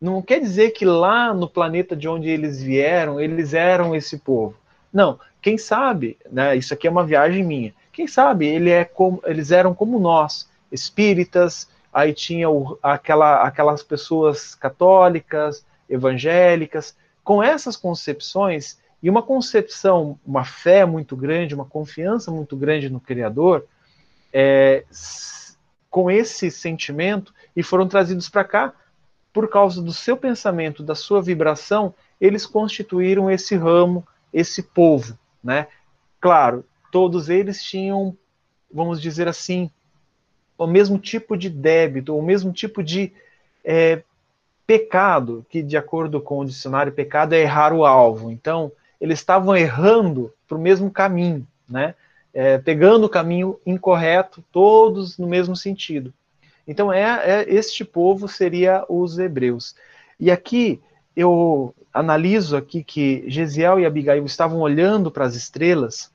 não quer dizer que lá no planeta de onde eles vieram, eles eram esse povo. Não, quem sabe, né, isso aqui é uma viagem minha. Quem sabe ele é como, eles eram como nós, espíritas, aí tinha o, aquela, aquelas pessoas católicas, evangélicas, com essas concepções e uma concepção, uma fé muito grande, uma confiança muito grande no Criador, é, com esse sentimento, e foram trazidos para cá por causa do seu pensamento, da sua vibração, eles constituíram esse ramo, esse povo, né? Claro, todos eles tinham, vamos dizer assim, o mesmo tipo de débito, o mesmo tipo de é, pecado, que de acordo com o dicionário, pecado é errar o alvo. Então, eles estavam errando para o mesmo caminho, né? É, pegando o caminho incorreto, todos no mesmo sentido. Então, é, é este povo seria os hebreus. E aqui eu analiso aqui que Gesiel e Abigail estavam olhando para as estrelas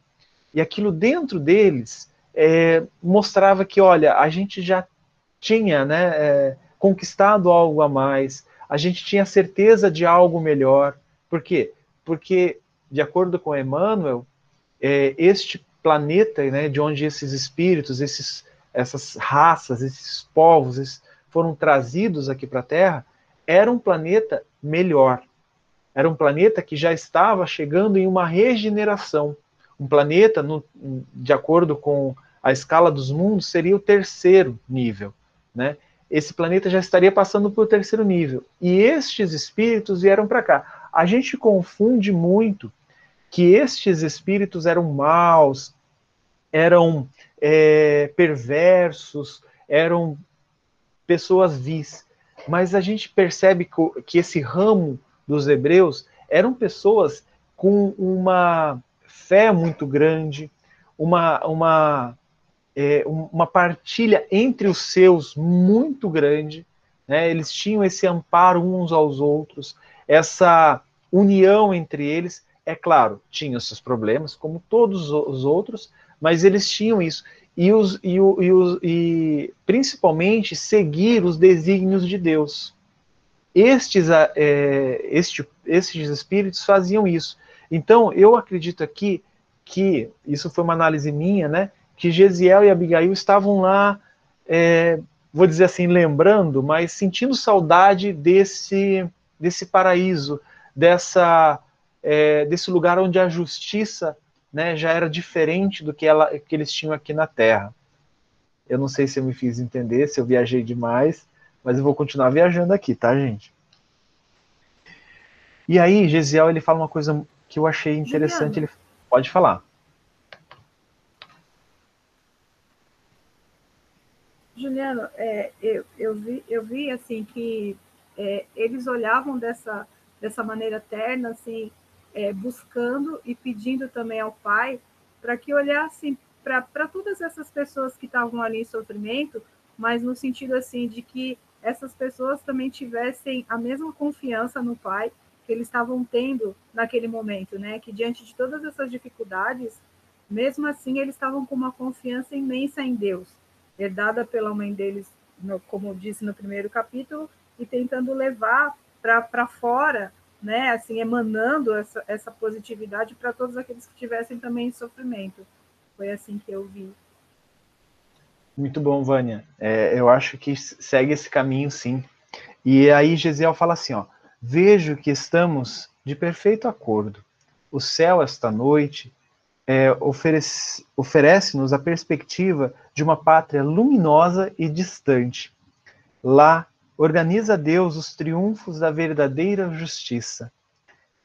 e aquilo dentro deles é, mostrava que, olha, a gente já tinha né, é, conquistado algo a mais, a gente tinha certeza de algo melhor. Por quê? Porque, de acordo com Emmanuel, é, este planeta, né, de onde esses espíritos, esses essas raças, esses povos esses foram trazidos aqui para a Terra, era um planeta melhor. Era um planeta que já estava chegando em uma regeneração. Um planeta, no, de acordo com a escala dos mundos, seria o terceiro nível. Né? Esse planeta já estaria passando por terceiro nível. E estes espíritos vieram para cá. A gente confunde muito que estes espíritos eram maus, eram é, perversos, eram pessoas vis. Mas a gente percebe que, esse ramo dos hebreus eram pessoas com uma fé muito grande, uma, uma, é, uma partilha entre os seus muito grande. Né? Eles tinham esse amparo uns aos outros, essa união entre eles. É claro, tinham seus problemas, como todos os outros, mas eles tinham isso. E, os, e, e, os, e principalmente seguir os desígnios de Deus. Estes, é, este, estes espíritos faziam isso. Então, eu acredito aqui que, isso foi uma análise minha, né, que Gesiel e Abigail estavam lá, é, vou dizer assim, lembrando, mas sentindo saudade desse, desse paraíso, dessa, é, desse lugar onde a justiça né, já era diferente do que, ela, que eles tinham aqui na Terra. Eu não sei se eu me fiz entender, se eu viajei demais, mas eu vou continuar viajando aqui, tá, gente? E aí, Gesiel, ele fala uma coisa que eu achei interessante. Ele... Pode falar. Juliano, é, eu, eu, vi, eu vi assim que é, eles olhavam dessa, dessa maneira terna, assim, é, buscando e pedindo também ao Pai para que olhassem para todas essas pessoas que estavam ali em sofrimento, mas no sentido assim de que essas pessoas também tivessem a mesma confiança no Pai que eles estavam tendo naquele momento, né? Que diante de todas essas dificuldades, mesmo assim eles estavam com uma confiança imensa em Deus, herdada pela mãe deles, no, como disse no primeiro capítulo, e tentando levar para fora, né? Assim, emanando essa, essa positividade para todos aqueles que tivessem também sofrimento. Foi assim que eu vi. Muito bom, Vânia. É, eu acho que segue esse caminho, sim. E aí Gesiel fala assim, ó, vejo que estamos de perfeito acordo. O céu esta noite é, oferece-nos oferece a perspectiva de uma pátria luminosa e distante. Lá organiza Deus os triunfos da verdadeira justiça.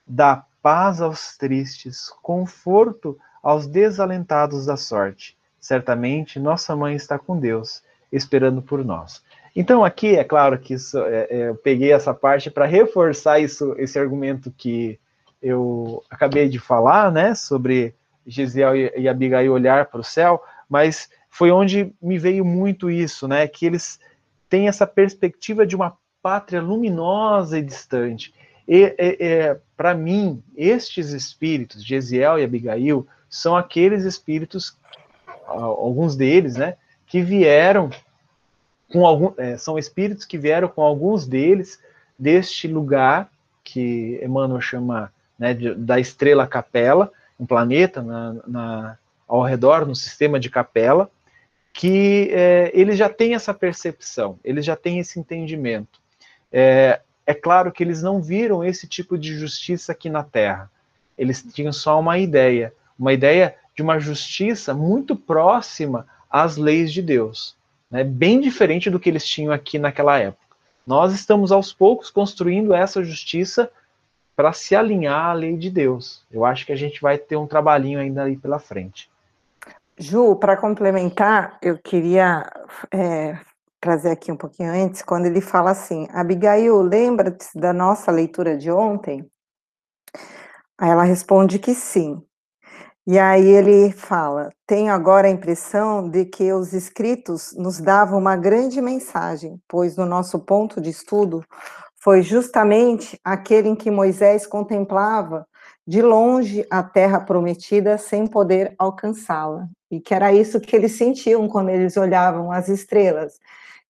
Dá paz aos tristes, conforto aos desalentados da sorte. Certamente nossa mãe está com Deus, esperando por nós. Então aqui é claro que isso, é, é, eu peguei essa parte para reforçar isso, esse argumento que eu acabei de falar, né, sobre Gisel e, e Abigail olhar para o céu, mas foi onde me veio muito isso, né, que eles têm essa perspectiva de uma pátria luminosa e distante. E, e para mim, estes espíritos, Gesiel e Abigail, são aqueles espíritos, alguns deles, né, que vieram com algum, é, são espíritos que vieram com alguns deles deste lugar que Emmanuel chama né, de, da estrela Capela, um planeta na, na, ao redor, no sistema de Capela, que é, eles já têm essa percepção, eles já têm esse entendimento. É, é claro que eles não viram esse tipo de justiça aqui na Terra. Eles tinham só uma ideia, uma ideia de uma justiça muito próxima às leis de Deus, né? bem diferente do que eles tinham aqui naquela época. Nós estamos aos poucos construindo essa justiça para se alinhar à lei de Deus. Eu acho que a gente vai ter um trabalhinho ainda aí pela frente. Ju, para complementar, eu queria é, trazer aqui um pouquinho antes, quando ele fala assim: Abigail, lembra-te da nossa leitura de ontem? Aí ela responde que sim. E aí ele fala: Tenho agora a impressão de que os escritos nos davam uma grande mensagem, pois no nosso ponto de estudo foi justamente aquele em que Moisés contemplava de longe a terra prometida sem poder alcançá-la. E que era isso que eles sentiam quando eles olhavam as estrelas,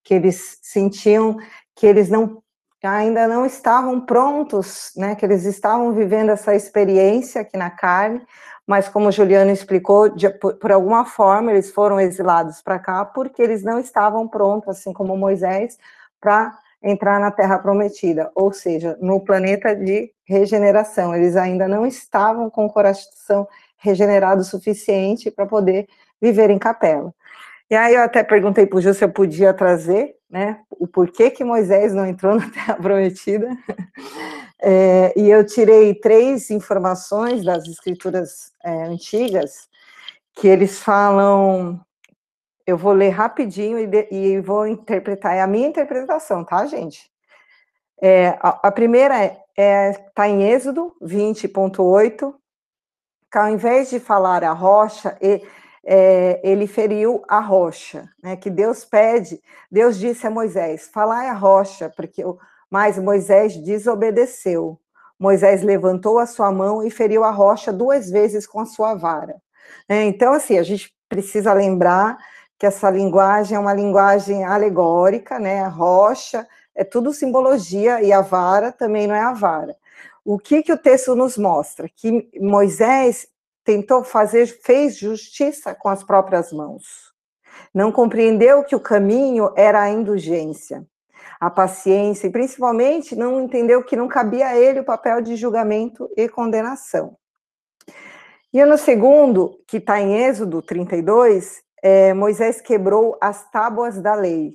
que eles sentiam que eles não ainda não estavam prontos, né, que eles estavam vivendo essa experiência aqui na carne, mas como Juliano explicou, de, por, por, alguma forma eles foram exilados para cá porque eles não estavam prontos, assim como Moisés, para entrar na Terra Prometida, ou seja, no planeta de regeneração. Eles ainda não estavam com o coração regenerado o suficiente para poder viver em capela. E aí eu até perguntei para o Ju se eu podia trazer, né, o porquê que Moisés não entrou na Terra Prometida. É, e eu tirei três informações das escrituras é, antigas que eles falam. Eu vou ler rapidinho e, de, e vou interpretar. É a minha interpretação, tá, gente? É, a, a, primeira está é, tá em Êxodo 20.8, que ao invés de falar a rocha, ele, é, ele feriu a rocha, né, que Deus pede, Deus disse a Moisés, falar a rocha, porque mas Moisés desobedeceu. Moisés levantou a sua mão e feriu a rocha duas vezes com a sua vara. É, então, assim, a gente precisa lembrar que essa linguagem é uma linguagem alegórica, né? A rocha é tudo simbologia e a vara também não é a vara. O que, que o texto nos mostra? Que Moisés tentou fazer, fez justiça com as próprias mãos. Não compreendeu que o caminho era a indulgência a paciência e principalmente não entendeu que não cabia a ele o papel de julgamento e condenação. E no segundo, que está em Êxodo 32, é, Moisés quebrou as tábuas da lei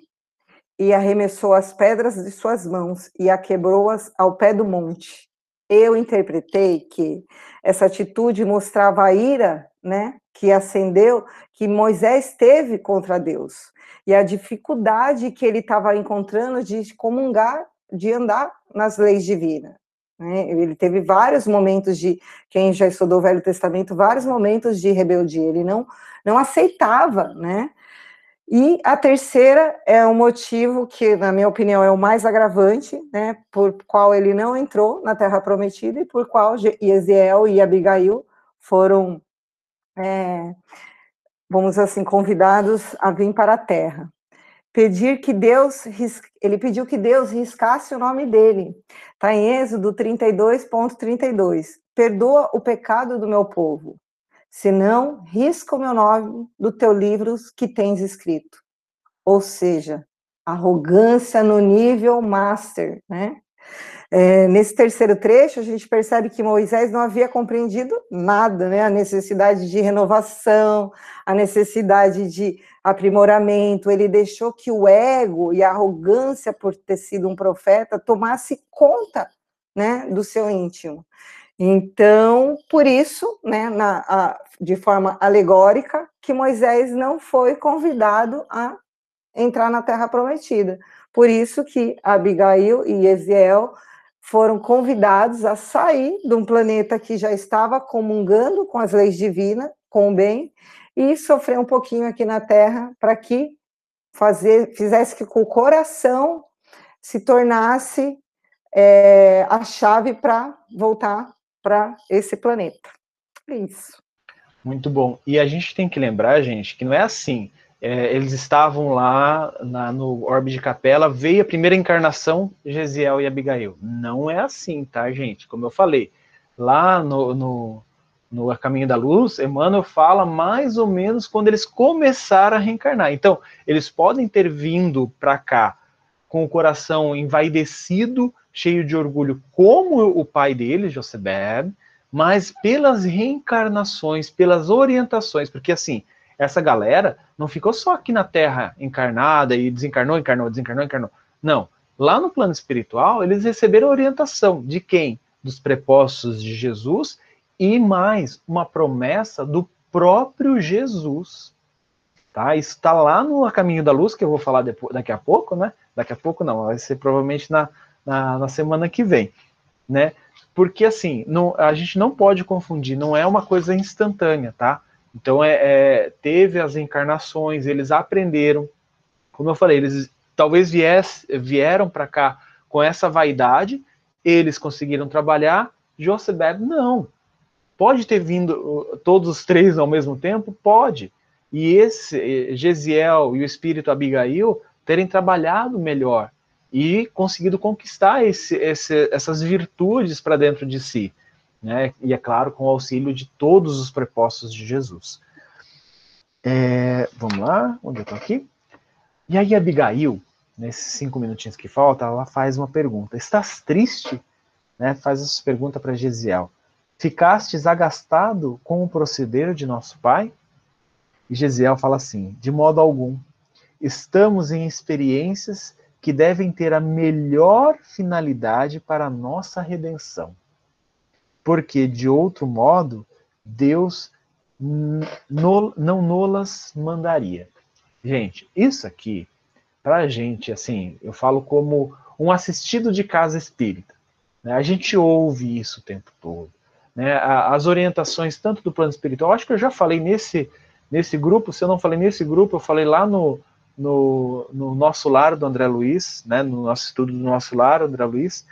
e arremessou as pedras de suas mãos e a quebrou-as ao pé do monte. eu interpretei que essa atitude mostrava a ira, né, que acendeu, que Moisés teve contra Deus, e a dificuldade que ele estava encontrando de comungar, de andar nas leis divinas. Né? Ele teve vários momentos de, quem já estudou o Velho Testamento, vários momentos de rebeldia, ele não, não aceitava, né, e a terceira é um motivo que, na minha opinião, é o mais agravante, né, por qual ele não entrou na Terra Prometida e por qual Eziel e Abigail foram, é, vamos assim, convidados a vir para a Terra. Pedir que Deus, ele pediu que Deus riscasse o nome dele. Está em Êxodo 32.32. Perdoa o pecado do meu povo senão risca o meu nome do teu livro que tens escrito. Ou seja, arrogância no nível master, né? É, nesse terceiro trecho, a gente percebe que Moisés não havia compreendido nada, né? A necessidade de renovação, a necessidade de aprimoramento. Ele deixou que o ego e a arrogância por ter sido um profeta tomasse conta, né, do seu íntimo. Então, por isso, né, na, a, de forma alegórica, que Moisés não foi convidado a entrar na Terra Prometida. Por isso que Abigail e Eziel foram convidados a sair de um planeta que já estava comungando com as leis divinas, com o bem, e sofrer um pouquinho aqui na Terra para que fazer, fizesse que o coração se tornasse é, a chave para voltar para esse planeta. É isso. Muito bom. E a gente tem que lembrar, gente, que não é assim. É, eles estavam lá na, no orbe de capela, veio a primeira encarnação, Gesiel e Abigail. Não é assim, tá, gente? Como eu falei, lá no, no, no A Caminho da Luz, Emmanuel fala mais ou menos quando eles começaram a reencarnar. Então, eles podem ter vindo para cá com o coração envaidecido cheio de orgulho, como o pai dele, Josebed, mas pelas reencarnações, pelas orientações, porque assim, essa galera não ficou só aqui na Terra encarnada e desencarnou, encarnou, desencarnou, encarnou. Não. Lá no plano espiritual, eles receberam orientação de quem? Dos prepostos de Jesus e mais uma promessa do próprio Jesus. Tá? Isso está lá no Caminho da Luz, que eu vou falar depois, daqui a pouco, né? Daqui a pouco não, vai ser provavelmente na, na, na semana que vem, né? Porque assim, não, a gente não pode confundir, não é uma coisa instantânea, tá? Então é, é teve as encarnações, eles aprenderam, como eu falei, eles talvez vieram para cá com essa vaidade, eles conseguiram trabalhar, Josebed não. Pode ter vindo uh, todos os três ao mesmo tempo? Pode. E esse Gesiel e o espírito Abigail terem trabalhado melhor e conseguido conquistar esse, esse, essas virtudes para dentro de si. Né? E é claro, com o auxílio de todos os prepostos de Jesus. É, vamos lá, onde eu estou aqui? E aí, Abigail, nesses cinco minutinhos que faltam, ela faz uma pergunta: Estás triste? Né? Faz essa pergunta para Gesiel. Ficastes agastado com o proceder de nosso pai? E Gesiel fala assim: De modo algum. Estamos em experiências que devem ter a melhor finalidade para a nossa redenção. Porque, de outro modo, Deus não nolas mandaria. Gente, isso aqui, para gente, assim, eu falo como um assistido de casa espírita. Né? A gente ouve isso o tempo todo. Né? As orientações, tanto do plano espiritual, acho que eu já falei nesse, nesse grupo, se eu não falei nesse grupo, eu falei lá no, no, no nosso lar do André Luiz, né, no nosso estudo do nosso lar, André Luiz.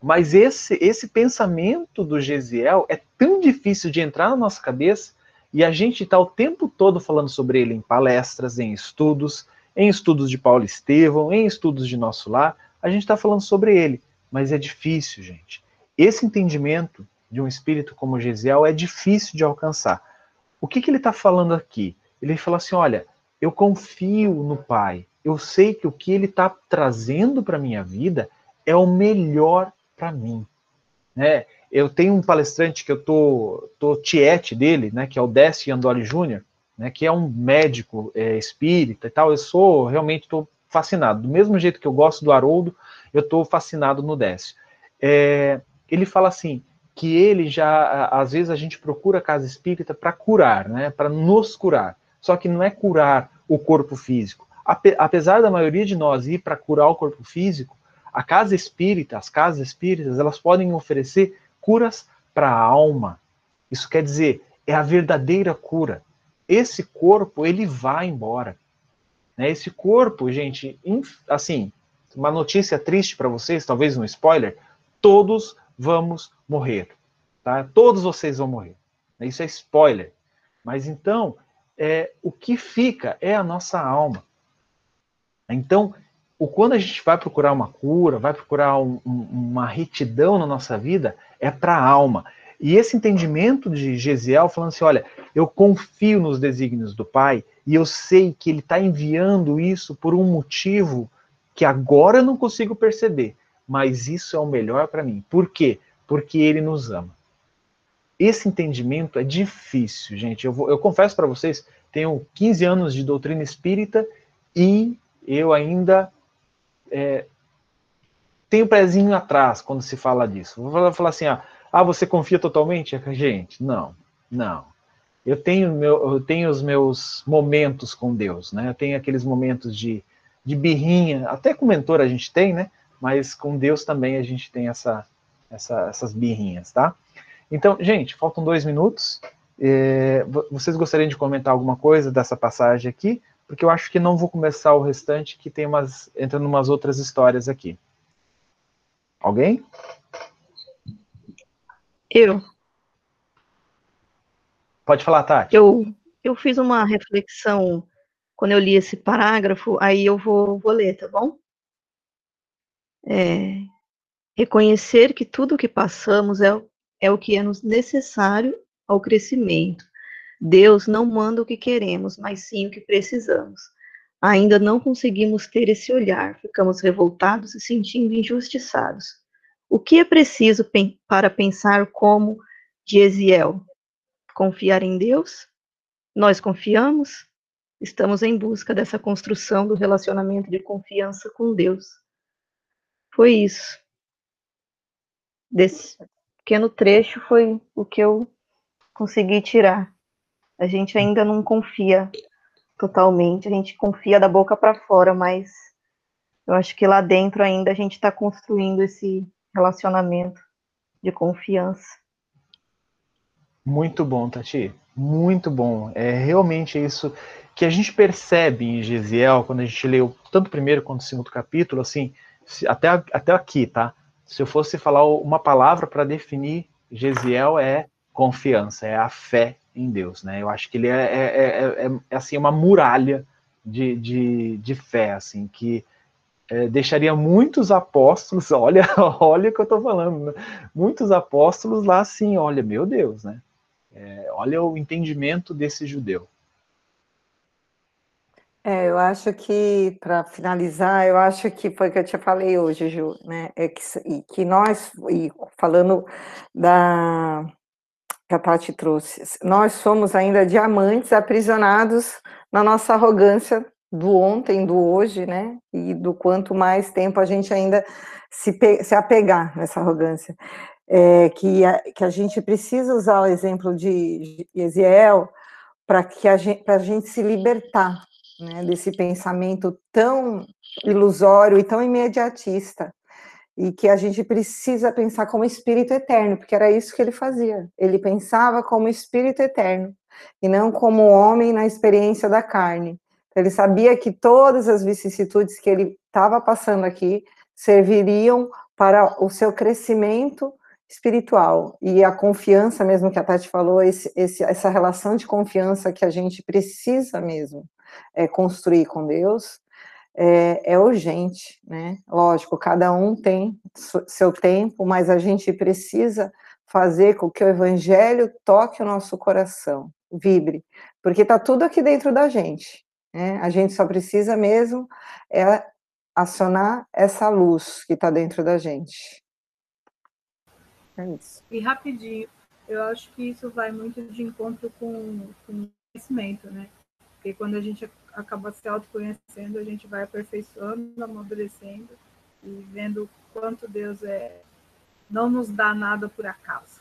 Mas esse, esse pensamento do Gesiel é tão difícil de entrar na nossa cabeça e a gente está o tempo todo falando sobre ele em palestras, em estudos, em estudos de Paulo Estevão, em estudos de nosso lar, a gente está falando sobre ele. Mas é difícil, gente. Esse entendimento de um espírito como Gesiel é difícil de alcançar. O que, que ele está falando aqui? Ele fala assim: olha, eu confio no Pai. Eu sei que o que Ele está trazendo para minha vida é o melhor para mim. Né? Eu tenho um palestrante que eu tô, tô tiete dele, né, que é o Décio Andoli Júnior, né, que é um médico é, espírita e tal. Eu sou realmente estou fascinado. Do mesmo jeito que eu gosto do Haroldo, eu estou fascinado no Décio. É, ele fala assim, que ele já, às vezes a gente procura a casa espírita para curar, né, para nos curar. Só que não é curar o corpo físico. Apesar da maioria de nós ir para curar o corpo físico, a casa espírita, as casas espíritas, elas podem oferecer curas para a alma. Isso quer dizer, é a verdadeira cura. Esse corpo, ele vai embora. Né? Esse corpo, gente, assim, uma notícia triste para vocês, talvez um spoiler, todos vamos morrer. Tá? Todos vocês vão morrer. Isso é spoiler. Mas então, é, o que fica é a nossa alma. Então, o quando a gente vai procurar uma cura, vai procurar um, um, uma retidão na nossa vida, é para a alma. E esse entendimento de Gesiel falando assim: olha, eu confio nos desígnios do Pai e eu sei que Ele está enviando isso por um motivo que agora eu não consigo perceber, mas isso é o melhor para mim. Por quê? Porque Ele nos ama. Esse entendimento é difícil, gente. Eu, vou, eu confesso para vocês, tenho 15 anos de doutrina espírita e eu ainda é, tenho pezinho atrás quando se fala disso. Vou falar assim, ah, ah, você confia totalmente? Gente, não, não. Eu tenho, meu, eu tenho os meus momentos com Deus, né? Eu tenho aqueles momentos de, de birrinha, até com mentor a gente tem, né? Mas com Deus também a gente tem essa, essa, essas birrinhas, tá? Então, gente, faltam dois minutos. É, vocês gostariam de comentar alguma coisa dessa passagem aqui? Porque eu acho que não vou começar o restante, que tem umas. entra umas outras histórias aqui. Alguém? Eu. Pode falar, Tati. Eu, eu fiz uma reflexão quando eu li esse parágrafo, aí eu vou, vou ler, tá bom? É, reconhecer que tudo o que passamos é, é o que é nos necessário ao crescimento. Deus não manda o que queremos, mas sim o que precisamos. Ainda não conseguimos ter esse olhar, ficamos revoltados e sentindo injustiçados. O que é preciso para pensar como Gesiel? Confiar em Deus? Nós confiamos? Estamos em busca dessa construção do relacionamento de confiança com Deus. Foi isso. Desse pequeno trecho foi o que eu consegui tirar. A gente ainda não confia totalmente, a gente confia da boca para fora, mas eu acho que lá dentro ainda a gente está construindo esse relacionamento de confiança. Muito bom, Tati. Muito bom. É realmente isso que a gente percebe em Gesiel, quando a gente leu tanto o primeiro quanto o segundo capítulo, assim, até, até aqui, tá? Se eu fosse falar uma palavra para definir Gesiel é confiança, é a fé em Deus, né? Eu acho que ele é, é, é, é, é assim, uma muralha de, de, de fé, assim, que é, deixaria muitos apóstolos, olha, olha o que eu estou falando, né? muitos apóstolos lá assim, olha, meu Deus, né? É, olha o entendimento desse judeu. É, eu acho que, para finalizar, eu acho que foi o que eu te falei hoje, Ju, né? É que, que nós, e falando da que a Tati trouxe, nós somos ainda diamantes aprisionados na nossa arrogância do ontem, do hoje, né? E do quanto mais tempo a gente ainda se, se apegar nessa arrogância. É, que, a, que a gente precisa usar o exemplo de Eziel para que a gente, a gente se libertar né, desse pensamento tão ilusório e tão imediatista e que a gente precisa pensar como espírito eterno, porque era isso que ele fazia. Ele pensava como espírito eterno e não como homem na experiência da carne. Ele sabia que todas as vicissitudes que ele estava passando aqui serviriam para o seu crescimento espiritual e a confiança mesmo que a Tati falou, esse, esse, essa relação de confiança que a gente precisa mesmo é, construir com Deus é, é, urgente, né? Lógico, cada um tem seu tempo, mas a gente precisa fazer com que o Evangelho toque o nosso coração, vibre, porque está tudo aqui dentro da gente. Né? A gente só precisa mesmo é acionar essa luz que está dentro da gente. É isso. E rapidinho, eu acho que isso vai muito de encontro com, com conhecimento, né? Porque quando a gente acaba se autoconhecendo, a gente vai aperfeiçoando, amadurecendo e vendo quanto Deus é, não nos dá nada por acaso.